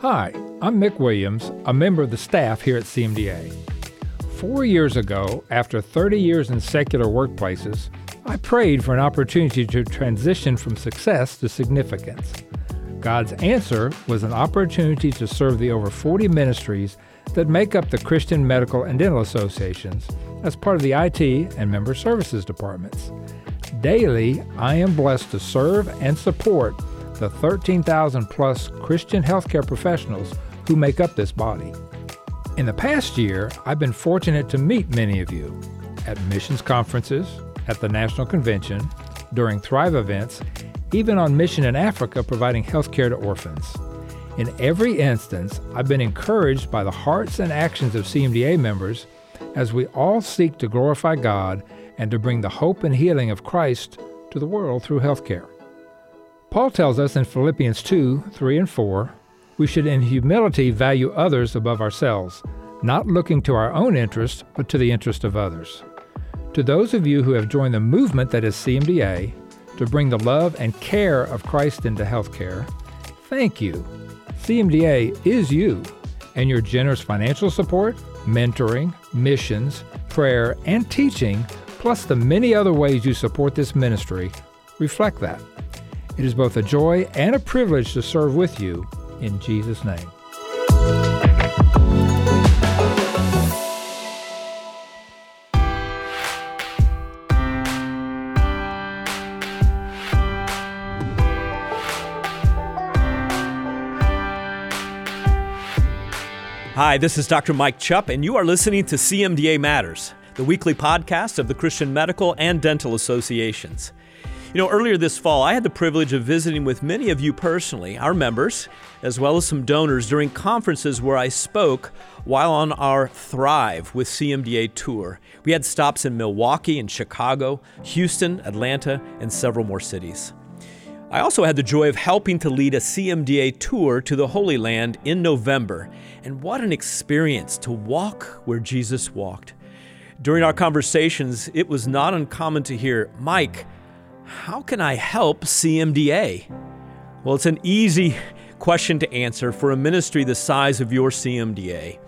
Hi, I'm Mick Williams, a member of the staff here at CMDA. Four years ago, after 30 years in secular workplaces, I prayed for an opportunity to transition from success to significance. God's answer was an opportunity to serve the over 40 ministries that make up the Christian Medical and Dental Associations as part of the IT and Member Services departments. Daily, I am blessed to serve and support the 13,000 plus Christian healthcare professionals who make up this body. In the past year, I've been fortunate to meet many of you at missions conferences, at the National Convention, during Thrive events, even on mission in Africa providing healthcare to orphans. In every instance, I've been encouraged by the hearts and actions of CMDA members as we all seek to glorify God and to bring the hope and healing of Christ to the world through healthcare. Paul tells us in Philippians 2 3 and 4 we should in humility value others above ourselves, not looking to our own interest, but to the interest of others. To those of you who have joined the movement that is CMDA to bring the love and care of Christ into healthcare, thank you. CMDA is you, and your generous financial support, mentoring, missions, prayer, and teaching, plus the many other ways you support this ministry, reflect that. It is both a joy and a privilege to serve with you in Jesus' name. Hi, this is Dr. Mike Chupp, and you are listening to CMDA Matters, the weekly podcast of the Christian Medical and Dental Associations. You know, earlier this fall, I had the privilege of visiting with many of you personally, our members, as well as some donors during conferences where I spoke while on our Thrive with CMDA tour. We had stops in Milwaukee and Chicago, Houston, Atlanta, and several more cities. I also had the joy of helping to lead a CMDA tour to the Holy Land in November, and what an experience to walk where Jesus walked. During our conversations, it was not uncommon to hear, Mike, how can I help CMDA? Well, it's an easy question to answer for a ministry the size of your CMDA.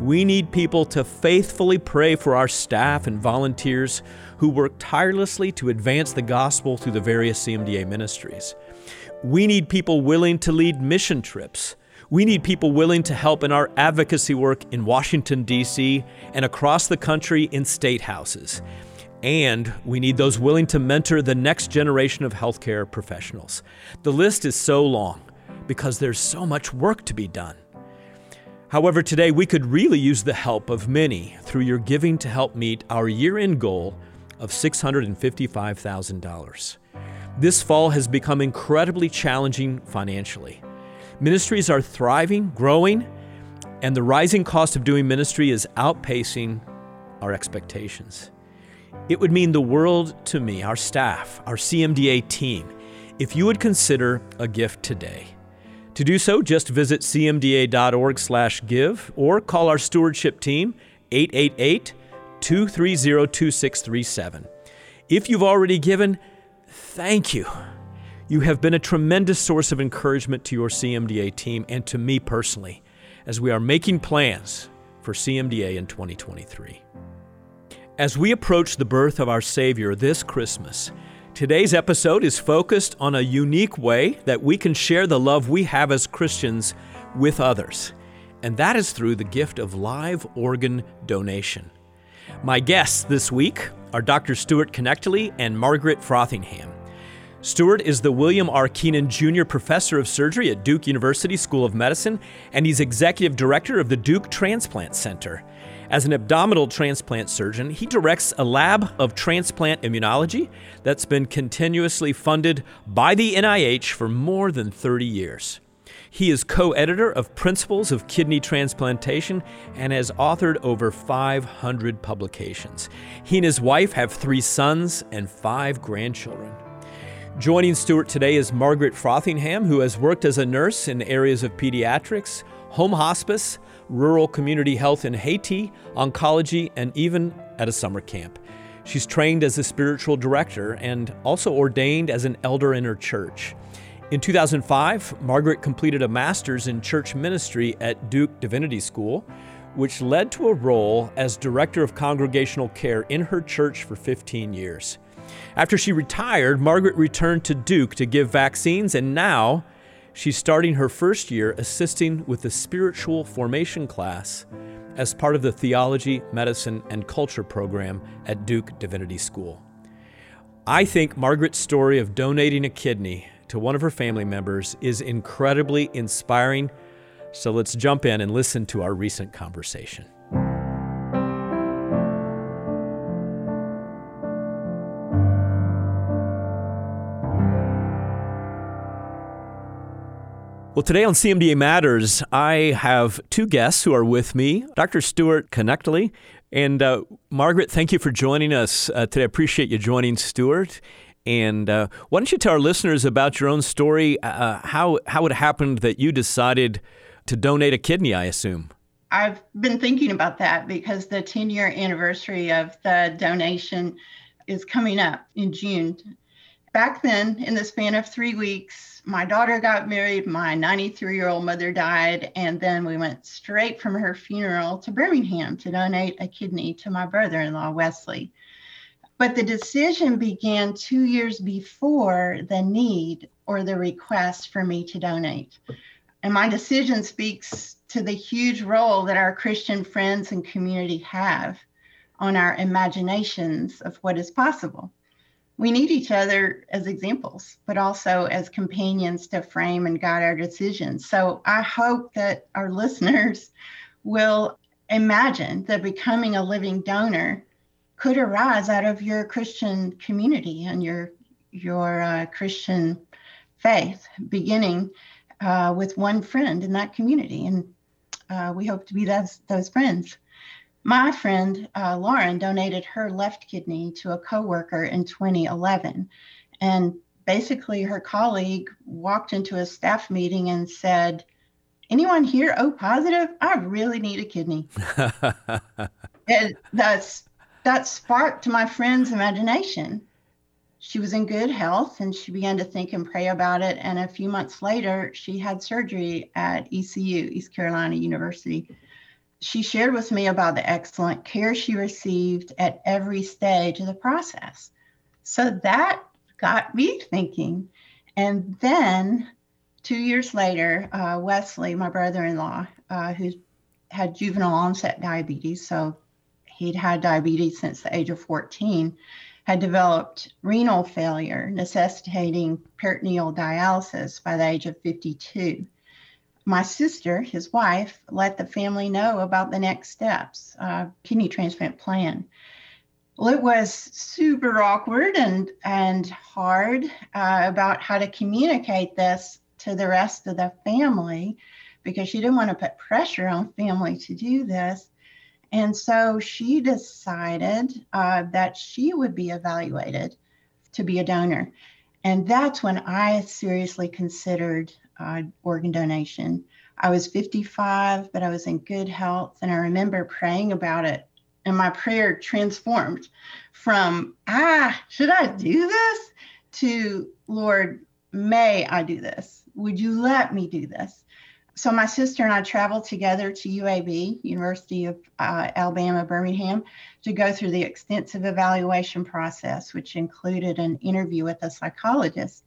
We need people to faithfully pray for our staff and volunteers who work tirelessly to advance the gospel through the various CMDA ministries. We need people willing to lead mission trips. We need people willing to help in our advocacy work in Washington, D.C., and across the country in state houses. And we need those willing to mentor the next generation of healthcare professionals. The list is so long because there's so much work to be done. However, today we could really use the help of many through your giving to help meet our year end goal of $655,000. This fall has become incredibly challenging financially. Ministries are thriving, growing, and the rising cost of doing ministry is outpacing our expectations. It would mean the world to me, our staff, our CMDA team, if you would consider a gift today. To do so, just visit cmda.org/give or call our stewardship team 888-230-2637. If you've already given, thank you. You have been a tremendous source of encouragement to your CMDA team and to me personally as we are making plans for CMDA in 2023. As we approach the birth of our Savior this Christmas, today's episode is focused on a unique way that we can share the love we have as Christians with others, and that is through the gift of live organ donation. My guests this week are Dr. Stuart Knechtle and Margaret Frothingham. Stuart is the William R. Keenan Jr. Professor of Surgery at Duke University School of Medicine, and he's Executive Director of the Duke Transplant Center. As an abdominal transplant surgeon, he directs a lab of transplant immunology that's been continuously funded by the NIH for more than 30 years. He is co editor of Principles of Kidney Transplantation and has authored over 500 publications. He and his wife have three sons and five grandchildren. Joining Stuart today is Margaret Frothingham, who has worked as a nurse in areas of pediatrics, home hospice, rural community health in Haiti, oncology, and even at a summer camp. She's trained as a spiritual director and also ordained as an elder in her church. In 2005, Margaret completed a master's in church ministry at Duke Divinity School, which led to a role as director of congregational care in her church for 15 years. After she retired, Margaret returned to Duke to give vaccines, and now she's starting her first year assisting with the spiritual formation class as part of the Theology, Medicine, and Culture program at Duke Divinity School. I think Margaret's story of donating a kidney to one of her family members is incredibly inspiring. So let's jump in and listen to our recent conversation. Well, today on CMDA Matters, I have two guests who are with me Dr. Stuart Knechtle and uh, Margaret, thank you for joining us uh, today. I appreciate you joining Stuart. And uh, why don't you tell our listeners about your own story, uh, how, how it happened that you decided to donate a kidney, I assume? I've been thinking about that because the 10 year anniversary of the donation is coming up in June. Back then, in the span of three weeks, my daughter got married, my 93 year old mother died, and then we went straight from her funeral to Birmingham to donate a kidney to my brother in law, Wesley. But the decision began two years before the need or the request for me to donate. And my decision speaks to the huge role that our Christian friends and community have on our imaginations of what is possible we need each other as examples, but also as companions to frame and guide our decisions. So I hope that our listeners will imagine that becoming a living donor could arise out of your Christian community and your your uh, Christian faith, beginning uh, with one friend in that community, and uh, we hope to be those those friends. My friend uh, Lauren donated her left kidney to a coworker in 2011. And basically, her colleague walked into a staff meeting and said, Anyone here O positive? I really need a kidney. and that's, that sparked my friend's imagination. She was in good health and she began to think and pray about it. And a few months later, she had surgery at ECU, East Carolina University she shared with me about the excellent care she received at every stage of the process. So that got me thinking. And then two years later, uh, Wesley, my brother in law, uh, who had juvenile onset diabetes, so he'd had diabetes since the age of 14, had developed renal failure, necessitating peritoneal dialysis by the age of 52 my sister, his wife, let the family know about the next steps, uh, kidney transplant plan. Well, it was super awkward and and hard uh, about how to communicate this to the rest of the family because she didn't want to put pressure on family to do this. And so she decided uh, that she would be evaluated to be a donor. And that's when I seriously considered uh, organ donation. I was 55, but I was in good health. And I remember praying about it. And my prayer transformed from, ah, should I do this? to, Lord, may I do this? Would you let me do this? So my sister and I traveled together to UAB, University of uh, Alabama, Birmingham, to go through the extensive evaluation process, which included an interview with a psychologist.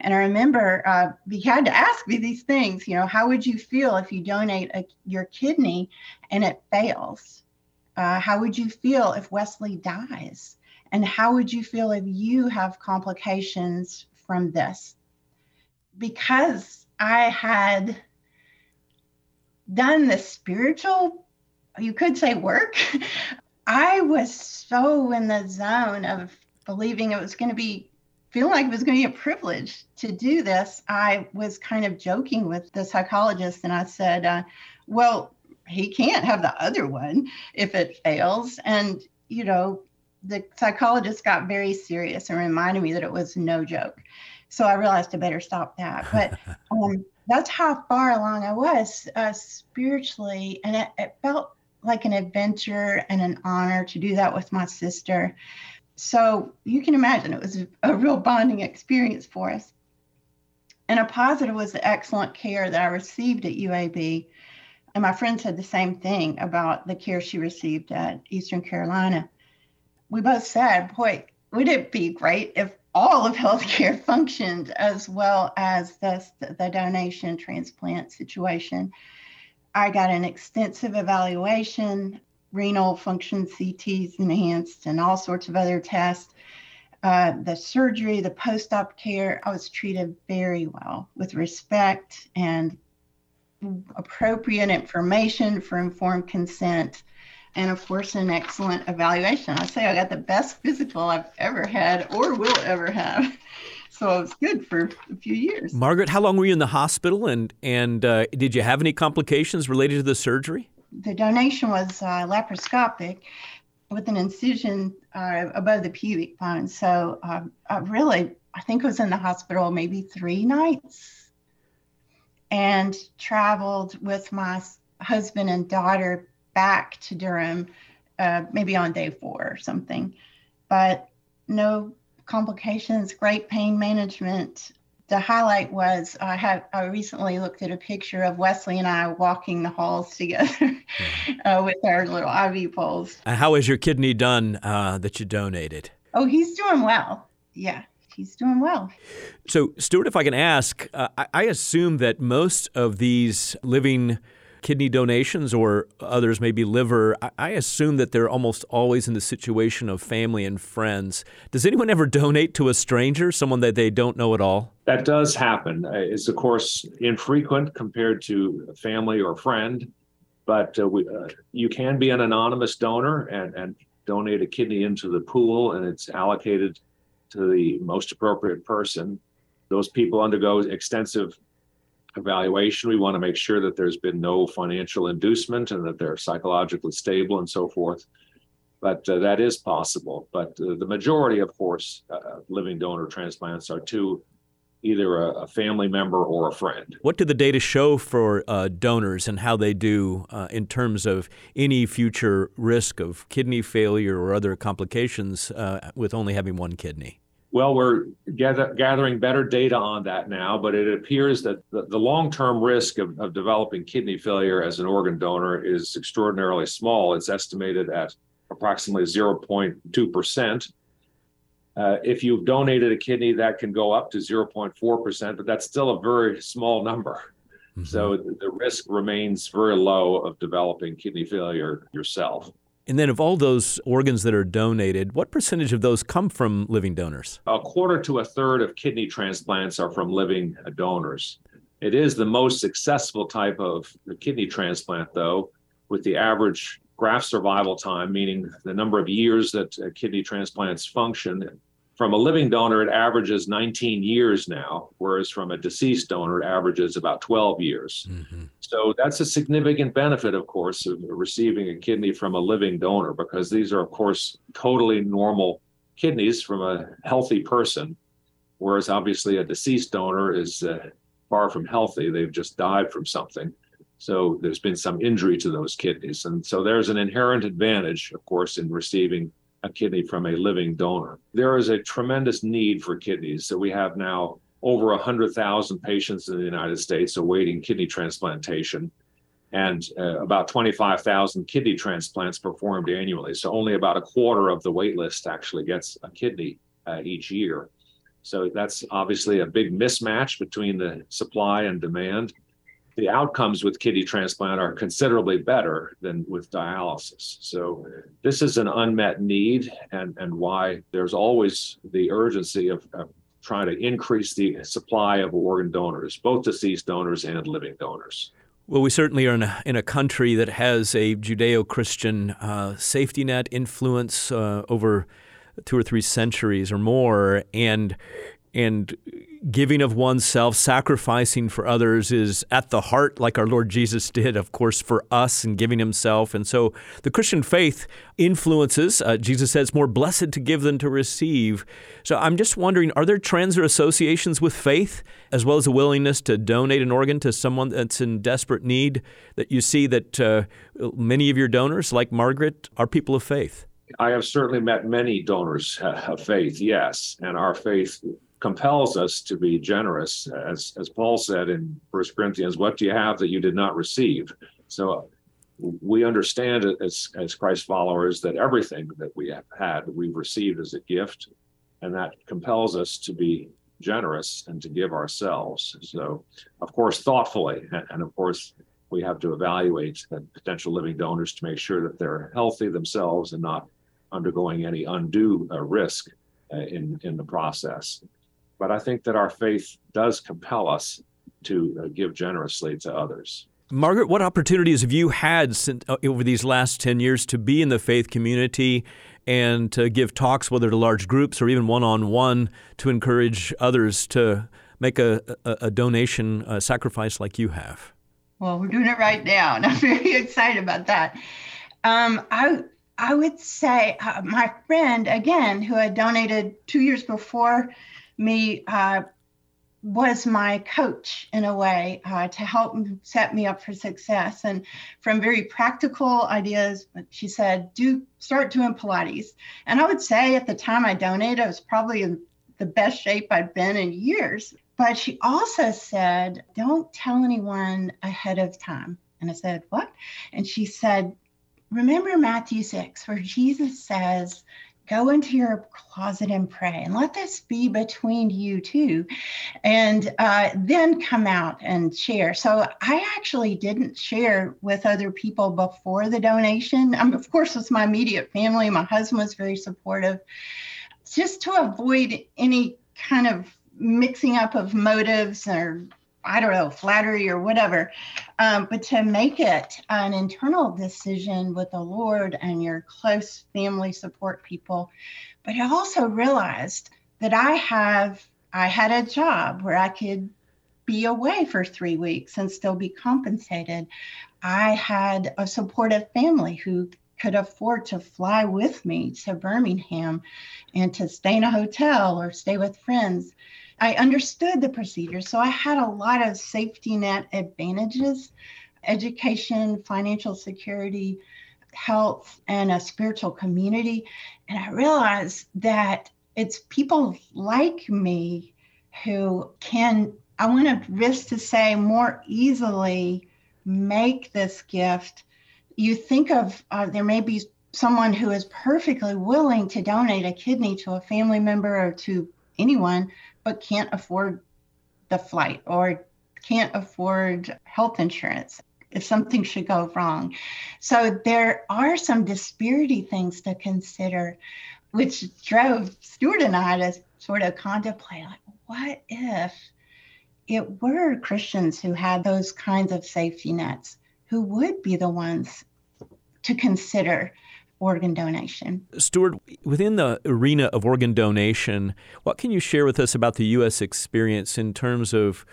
And I remember uh, he had to ask me these things. You know, how would you feel if you donate a, your kidney and it fails? Uh, how would you feel if Wesley dies? And how would you feel if you have complications from this? Because I had done the spiritual, you could say work, I was so in the zone of believing it was going to be feeling like it was going to be a privilege to do this, I was kind of joking with the psychologist and I said, uh, well, he can't have the other one if it fails. And, you know, the psychologist got very serious and reminded me that it was no joke. So I realized I better stop that. But um, that's how far along I was uh, spiritually. And it, it felt like an adventure and an honor to do that with my sister so you can imagine it was a real bonding experience for us. And a positive was the excellent care that I received at UAB. And my friend said the same thing about the care she received at Eastern Carolina. We both said, boy, would it be great if all of healthcare functioned as well as the, the donation transplant situation? I got an extensive evaluation, renal function CTs enhanced, and all sorts of other tests. Uh, the surgery, the post op care, I was treated very well with respect and appropriate information for informed consent. And of course, an excellent evaluation. I say I got the best physical I've ever had or will ever have. So it was good for a few years. Margaret, how long were you in the hospital and, and uh, did you have any complications related to the surgery? The donation was uh, laparoscopic with an incision uh, above the pubic bone. So uh, I really, I think I was in the hospital maybe three nights and traveled with my husband and daughter back to Durham, uh, maybe on day four or something. But no complications, great pain management. The highlight was I had I recently looked at a picture of Wesley and I walking the halls together uh, with our little IV poles. And how is your kidney done uh, that you donated? Oh, he's doing well. Yeah, he's doing well. So, Stuart, if I can ask, uh, I, I assume that most of these living kidney donations or others maybe liver, I assume that they're almost always in the situation of family and friends. Does anyone ever donate to a stranger, someone that they don't know at all? That does happen. Uh, it's, of course, infrequent compared to family or friend, but uh, we, uh, you can be an anonymous donor and, and donate a kidney into the pool, and it's allocated to the most appropriate person. Those people undergo extensive evaluation. We want to make sure that there's been no financial inducement and that they're psychologically stable and so forth. But uh, that is possible. But uh, the majority, of course, uh, living donor transplants are to either a, a, family member or a friend. What do the data show for uh, donors and how they do uh, in terms of any future risk of kidney failure or other complications uh, with only having one kidney? Well, we're gather, gathering better data on that now, but it appears that the, the long term risk of, of developing kidney failure as an organ donor is extraordinarily small. It's estimated at approximately 0.2%. Uh, if you've donated a kidney, that can go up to 0.4%, but that's still a very small number. Mm-hmm. So the risk remains very low of developing kidney failure yourself. And then, of all those organs that are donated, what percentage of those come from living donors? A quarter to a third of kidney transplants are from living donors. It is the most successful type of kidney transplant, though, with the average graft survival time, meaning the number of years that kidney transplants function, from a living donor, it averages 19 years now, whereas from a deceased donor, it averages about 12 years. Mm-hmm. So that's a significant benefit, of course, of receiving a kidney from a living donor, because these are, of course, totally normal kidneys from a healthy person, whereas obviously a deceased donor is uh, far from healthy. They've just died from something. So there's been some injury to those kidneys. And so there's an inherent advantage, of course, in receiving a kidney from a living donor. There is a tremendous need for kidneys. So we have now over 100,000 patients in the United States awaiting kidney transplantation and uh, about 25,000 kidney transplants performed annually. So only about a quarter of the wait list actually gets a kidney uh, each year. So that's obviously a big mismatch between the supply and demand the outcomes with kidney transplant are considerably better than with dialysis. So this is an unmet need and, and why there's always the urgency of, of trying to increase the supply of organ donors, both deceased donors and living donors. Well, we certainly are in a, in a country that has a Judeo Christian uh, safety net influence uh, over two or three centuries or more. And and giving of oneself, sacrificing for others is at the heart, like our Lord Jesus did, of course, for us and giving himself. And so the Christian faith influences. Uh, Jesus says, more blessed to give than to receive. So I'm just wondering are there trends or associations with faith, as well as a willingness to donate an organ to someone that's in desperate need, that you see that uh, many of your donors, like Margaret, are people of faith? I have certainly met many donors of faith, yes, and our faith compels us to be generous. As, as Paul said in First Corinthians, what do you have that you did not receive? So we understand as, as Christ followers that everything that we have had, we've received as a gift, and that compels us to be generous and to give ourselves. So, of course, thoughtfully, and, and of course, we have to evaluate potential living donors to make sure that they're healthy themselves and not undergoing any undue uh, risk uh, in in the process. But I think that our faith does compel us to uh, give generously to others. Margaret, what opportunities have you had since, uh, over these last 10 years to be in the faith community and to give talks, whether to large groups or even one on one, to encourage others to make a, a, a donation, a sacrifice like you have? Well, we're doing it right now, and I'm very excited about that. Um, I I would say uh, my friend again, who had donated two years before me, uh, was my coach in a way uh, to help set me up for success. And from very practical ideas, she said, "Do start doing Pilates." And I would say at the time I donated, I was probably in the best shape I'd been in years. But she also said, don't tell anyone ahead of time. And I said, what? And she said, remember Matthew 6, where Jesus says, go into your closet and pray and let this be between you two and uh, then come out and share. So i actually didn't share with other people before the donation. Of course with my immediate family. My husband was very supportive. Just to avoid any kind of mixing up of motives or I don't know, flattery or whatever, um, but to make it an internal decision with the Lord and your close family support people. But I also realized that I have, I had a job where I could be away for three weeks and still be compensated. I had a supportive family who could afford to fly with me to Birmingham and to stay in a hotel or stay with friends. I understood the procedure. So I had a lot of safety net advantages education, financial security, health, and a spiritual community. And I realized that it's people like me who can, I want to risk to say, more easily make this gift. You think of uh, there may be someone who is perfectly willing to donate a kidney to a family member or to anyone but can't afford the flight or can't afford health insurance if something should go wrong. So there are some disparity things to consider, which drove Stuart and I to sort of contemplate like, what if it were Christians who had those kinds of safety nets, who would be the ones to consider organ donation. Stuart, within the arena of organ donation, what can you share with us about the U.S. experience in terms of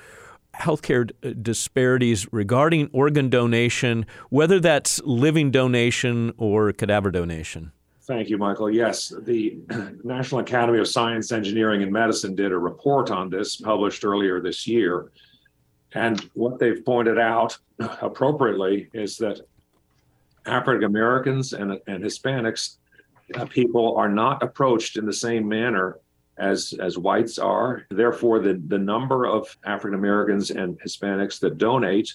healthcare uh, disparities regarding organ donation, whether that's living donation or cadaver donation? Thank you, Michael. Yes, the National Academy of Science, Engineering, and Medicine did a report on this published earlier this year. And what they've pointed out appropriately is that African Americans and, and Hispanics uh, people are not approached in the same manner as as whites are. Therefore, the the number of African Americans and Hispanics that donate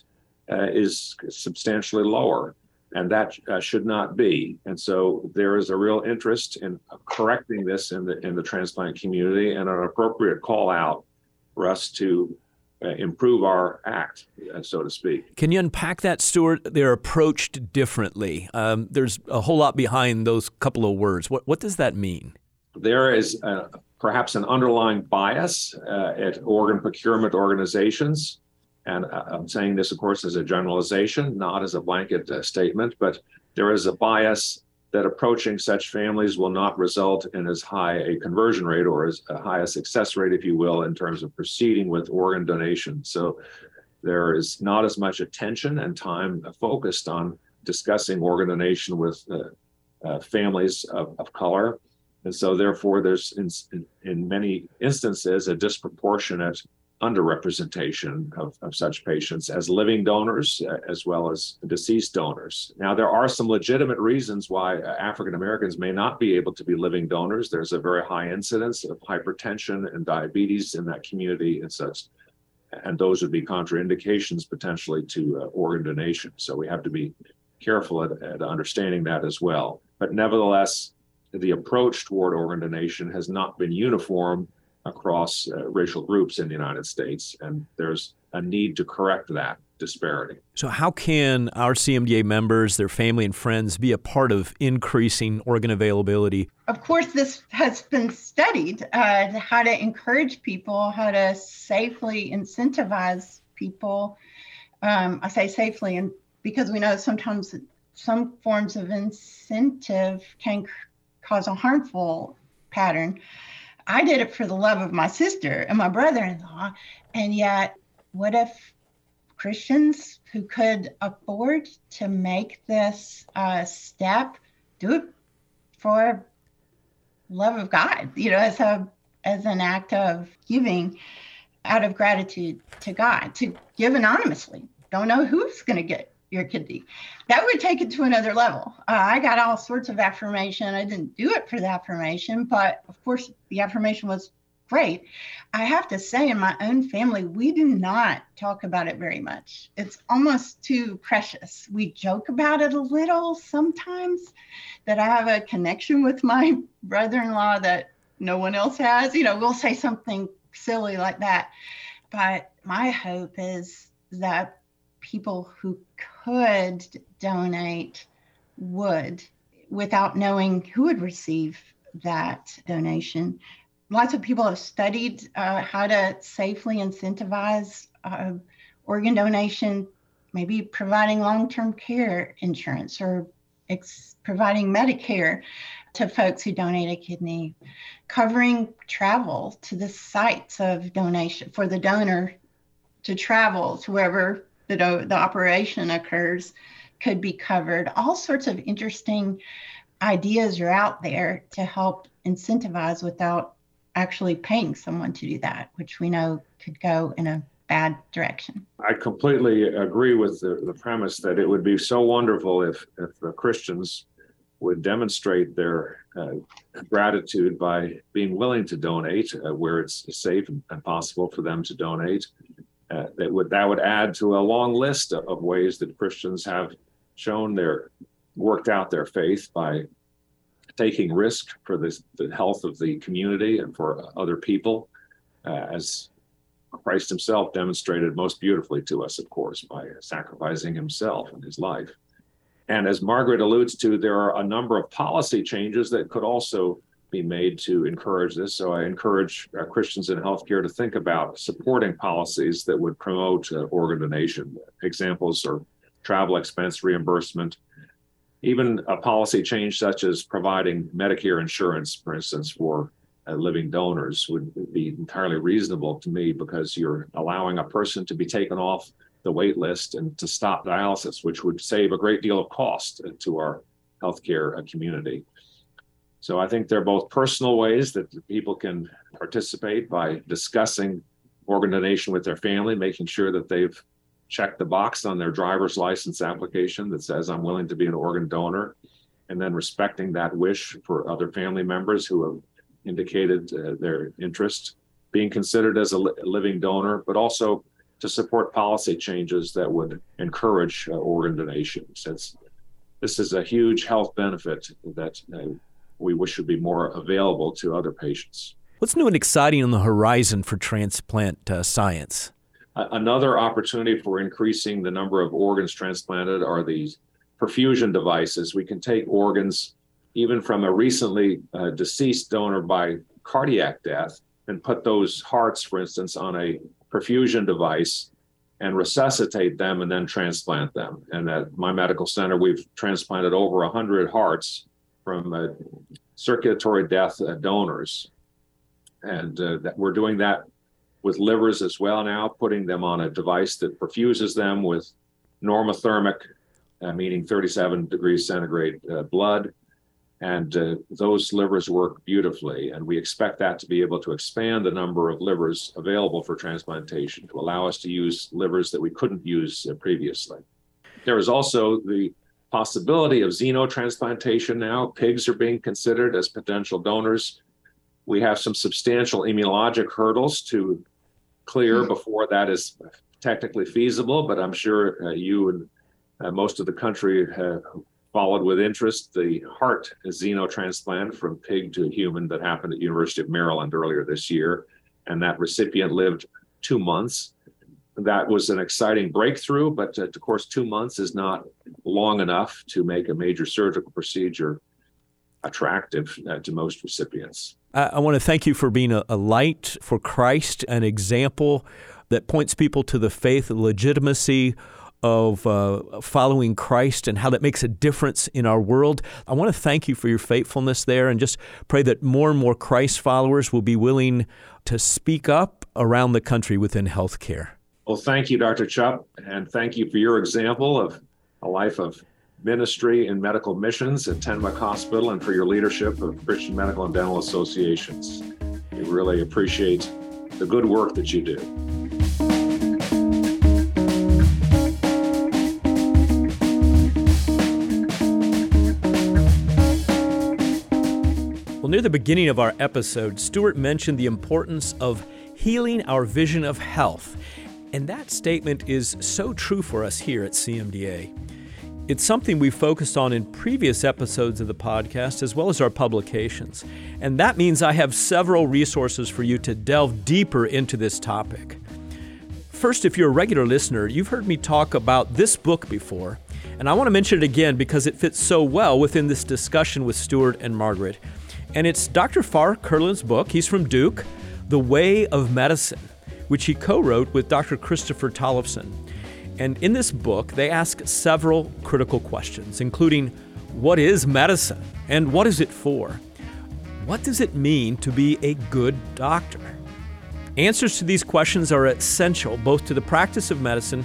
uh, is substantially lower, and that uh, should not be. And so, there is a real interest in correcting this in the in the transplant community, and an appropriate call out for us to improve our act, uh, so to speak. Can you unpack that, Stuart? They're approached differently. Um, there's a whole lot behind those couple of words. What what does that mean? There is uh, perhaps an underlying bias uh, at organ procurement organizations, and uh, I'm saying this, of course, as a generalization, not as a blanket statement, but there is a bias that approaching such families will not result in as high a conversion rate or as high a success rate, if you will, in terms of proceeding with organ donation. So there is not as much attention and time focused on discussing organ donation with uh, uh, families of, of, color. And so, therefore, there's in, in, many instances a disproportionate underrepresentation of, of such patients as living donors uh, as well as deceased donors. Now, there are some legitimate reasons why uh, African Americans may not be able to be living donors. There's a very high incidence of hypertension and diabetes in that community and such. And those would be contraindications potentially to uh, organ donation. So we have to be careful at, at understanding that as well. But nevertheless, the approach toward organ donation has not been uniform across uh, racial groups in the United States, and there's a need to correct that disparity. So, how can our CMDA members, their family, and friends be a part of increasing organ availability? Of course, this has been studied uh, how to encourage people, how to safely incentivize people. Um, I say safely, and because we know sometimes some forms of incentive can cause a harmful pattern. I did it for the love of my sister and my brother in law. And yet, what if Christians who could afford to make this uh, step do it for love of God, you know, as a as an act of giving out of gratitude to God, to give anonymously. Don't know who's going to get your kidney. That would take it to another level. Uh, I got all sorts of affirmation. I didn't do it for the affirmation, but of course, the affirmation was great. I have to say, in my own family, we do not talk about it very much. It's almost too precious. We joke about it a little sometimes that I have a connection with my brother in law that no one else has. You know, we'll say something silly like that. But my hope is that people who could donate would without knowing who would receive that donation. Lots of people have studied uh, how to safely incentivize uh, organ donation, maybe providing long term care insurance or ex- providing Medicare to folks who donate a kidney, covering travel to the sites of donation for the donor to travel to wherever the, the operation occurs could be covered. All sorts of interesting ideas are out there to help incentivize without actually paying someone to do that, which we know could go in a bad direction. I completely agree with the, the premise that it would be so wonderful if, if the Christians would demonstrate their uh, gratitude by being willing to donate uh, where it's safe and possible for them to donate uh, that would that would add to a long list of, ways that Christians have shown their worked out their faith by taking risk for this, the health of the community and for other people, uh, as Christ Himself demonstrated most beautifully to us, of course, by sacrificing Himself and His life. And as Margaret alludes to, there are a number of policy changes that could also be made to encourage this. So I encourage uh, Christians in healthcare to think about supporting policies that would promote uh, organ donation. Examples are travel expense reimbursement, even a policy change such as providing Medicare insurance, for instance, for uh, living donors would be entirely reasonable to me because you're allowing a person to be taken off the wait list and to stop dialysis, which would save a great deal of cost to our healthcare uh, community. So I think they're both personal ways that people can participate by discussing organ donation with their family, making sure that they've checked the box on their driver's license application that says, I'm willing to be an organ donor, and then respecting that wish for other family members who have indicated uh, their interest, being considered as a, li- living donor, but also to support policy changes that would encourage uh, organ donation. Since this is a huge health benefit that uh, we wish would be more available to other patients. What's new and exciting on the horizon for transplant uh, science? Another opportunity for increasing the number of organs transplanted are these perfusion devices. We can take organs even from a recently uh, deceased donor by cardiac death and put those hearts, for instance, on a perfusion device and resuscitate them and then transplant them. And at my medical center, we've transplanted over 100 hearts from uh, circulatory death uh, donors. And uh, that we're doing that with livers as well now, putting them on a device that perfuses them with normothermic, uh, meaning 37 degrees centigrade uh, blood. And those livers work beautifully. And we expect that to be able to expand the number of livers available for transplantation to allow us to use livers that we couldn't use previously. There is also the possibility of xenotransplantation now. Pigs are being considered as potential donors. We have some substantial immunologic hurdles to clear hmm. before that is technically feasible, but I'm sure uh, you and uh, most of the country have followed with interest the heart xenotransplant from pig to human that happened at University of Maryland earlier this year, and that recipient lived two months. That was an exciting breakthrough, but uh, of course, two months is not long enough to make a major surgical procedure attractive uh, to most recipients. I, I want to thank you for being a, a light for Christ, an example that points people to the faith, legitimacy of uh, following Christ and how that makes a difference in our world. I want to thank you for your faithfulness there and just pray that more and more Christ followers will be willing to speak up around the country within healthcare. Well, thank you, Dr. Chupp, and thank you for your example of a life of ministry and medical missions at Tenwek Hospital and for your leadership of Christian Medical and Dental Associations. We really appreciate the good work that you do. Well, near the beginning of our episode, Stuart mentioned the importance of healing our vision of health. And that statement is so true for us here at CMDA. It's something we've focused on in previous episodes of the podcast as well as our publications. And that means I have several resources for you to delve deeper into this topic. First, if you're a regular listener, you've heard me talk about this book before, and I want to mention it again because it fits so well within this discussion with Stuart and Margaret. And it's Dr. Farr Curlin's book. He's from Duke, The Way of Medicine, which he co wrote with Dr. Christopher Tollefson. And in this book, they ask several critical questions, including what is medicine and what is it for? What does it mean to be a good doctor? Answers to these questions are essential both to the practice of medicine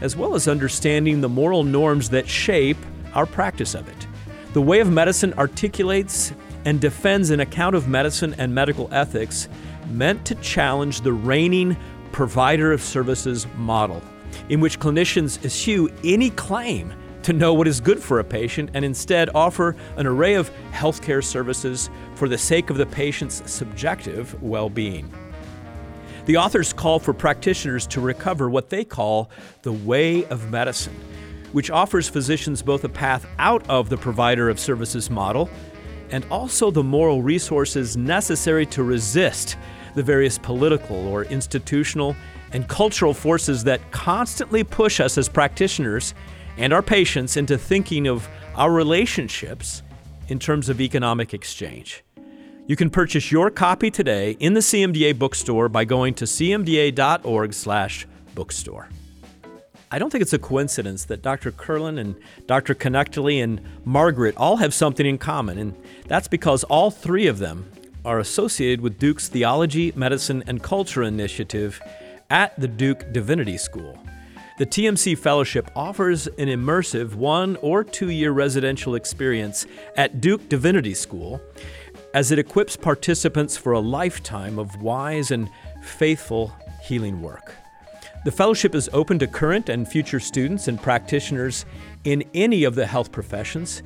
as well as understanding the moral norms that shape our practice of it. The Way of Medicine articulates and defends an account of medicine and medical ethics meant to challenge the reigning provider of services model, in which clinicians eschew any claim to know what is good for a patient and instead offer an array of healthcare services for the sake of the patient's subjective well being. The authors call for practitioners to recover what they call the way of medicine, which offers physicians both a path out of the provider of services model and also the moral resources necessary to resist the various political or institutional and cultural forces that constantly push us as practitioners and our patients into thinking of our relationships in terms of economic exchange. You can purchase your copy today in the CMDA bookstore by going to cmda.org/bookstore. I don't think it's a coincidence that Dr. Curlin and Dr. Knechtle and Margaret all have something in common, and that's because all three of them are associated with Duke's Theology, Medicine, and Culture initiative at the Duke Divinity School. The TMC Fellowship offers an immersive one or two year residential experience at Duke Divinity School as it equips participants for a lifetime of wise and faithful healing work. The fellowship is open to current and future students and practitioners in any of the health professions,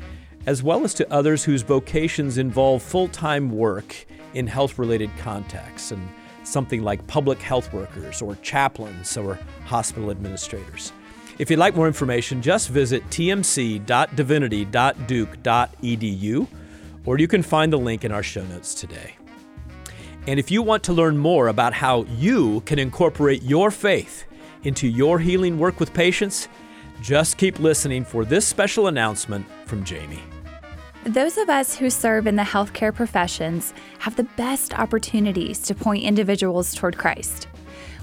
as well as to others whose vocations involve full time work in health related contexts, and something like public health workers or chaplains or hospital administrators. If you'd like more information, just visit tmc.divinity.duke.edu, or you can find the link in our show notes today. And if you want to learn more about how you can incorporate your faith into your healing work with patients, just keep listening for this special announcement from Jamie. Those of us who serve in the healthcare professions have the best opportunities to point individuals toward Christ.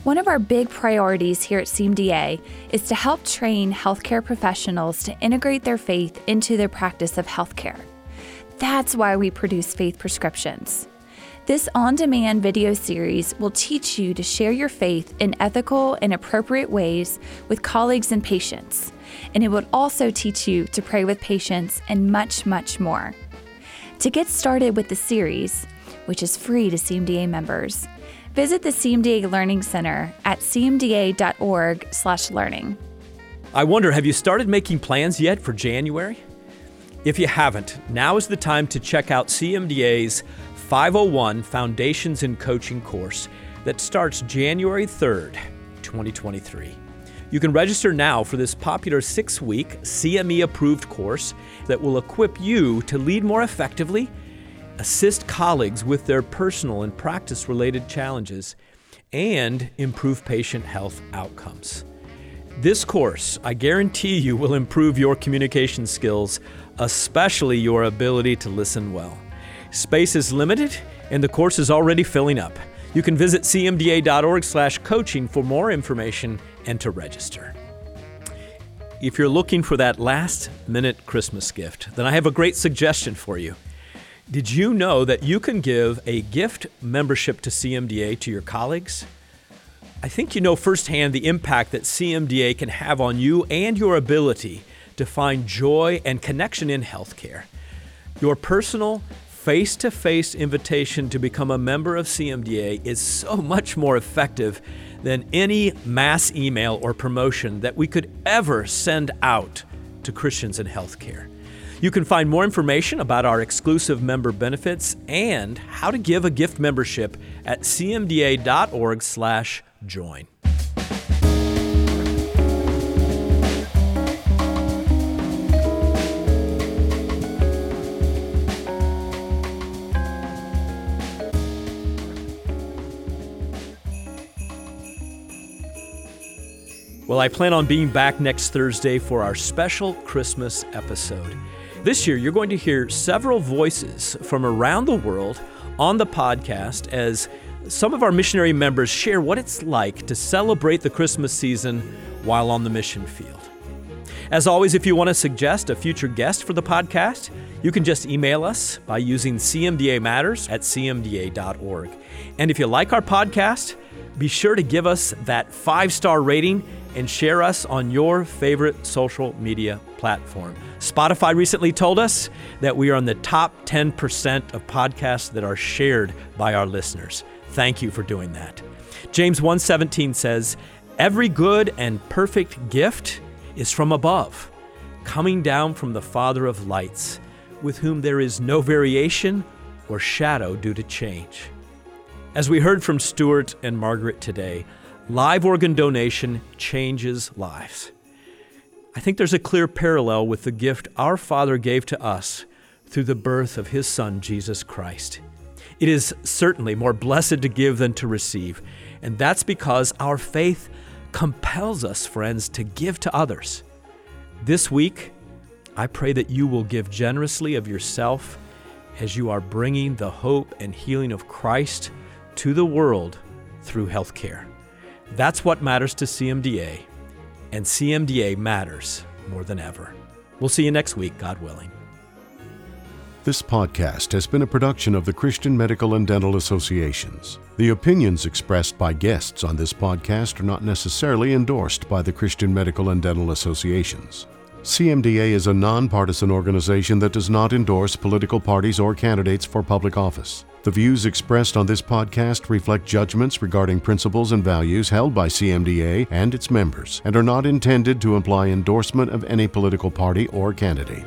One of our big priorities here at CMDA is to help train healthcare professionals to integrate their faith into their practice of healthcare. That's why we produce faith prescriptions. This on demand video series will teach you to share your faith in ethical and appropriate ways with colleagues and patients. And it will also teach you to pray with patients and much, much more. To get started with the series, which is free to CMDA members, visit the CMDA Learning Center at cmda.org/learning. I wonder, have you started making plans yet for January? If you haven't, now is the time to check out CMDA's 501 Foundations in Coaching course that starts January 3rd, 2023. You can register now for this popular six week CME approved course that will equip you to lead more effectively, assist colleagues with their personal and practice related challenges, and improve patient health outcomes. This course, I guarantee you, will improve your communication skills, especially your ability to listen well. Space is limited, and the course is already filling up. You can visit cmda.org/coaching for more information and to register. If you're looking for that last minute Christmas gift, then I have a great suggestion for you. Did you know that you can give a gift membership to CMDA to your colleagues? I think you know firsthand the impact that CMDA can have on you and your ability to find joy and connection in healthcare. Your personal face to face invitation to become a member of CMDA is so much more effective than any mass email or promotion that we could ever send out to Christians in healthcare. You can find more information about our exclusive member benefits and how to give a gift membership at cmda.org/join. Well, I plan on being back next Thursday for our special Christmas episode. This year, you're going to hear several voices from around the world on the podcast as some of our missionary members share what it's like to celebrate the Christmas season while on the mission field. As always, if you want to suggest a future guest for the podcast, you can just email us by using CMDA Matters at cmda.org. And if you like our podcast, be sure to give us that five star rating and share us on your favorite social media platform. Spotify recently told us that we are in the top 10% of podcasts that are shared by our listeners. Thank you for doing that. James 1:17 says, "Every good and perfect gift is from above, coming down from the Father of lights, with whom there is no variation or shadow due to change." As we heard from Stuart and Margaret today, live organ donation changes lives. I think there's a clear parallel with the gift our Father gave to us through the birth of His Son, Jesus Christ. It is certainly more blessed to give than to receive, and that's because our faith compels us, friends, to give to others. This week, I pray that you will give generously of yourself as you are bringing the hope and healing of Christ to the world through healthcare. That's what matters to CMDA, and CMDA matters more than ever. We'll see you next week, God willing. This podcast has been a production of the Christian Medical and Dental Associations. The opinions expressed by guests on this podcast are not necessarily endorsed by the Christian Medical and Dental Associations. CMDA is a nonpartisan organization that does not endorse political parties or candidates for public office. The views expressed on this podcast reflect judgments regarding principles and values held by CMDA and its members and are not intended to imply endorsement of any political party or candidate.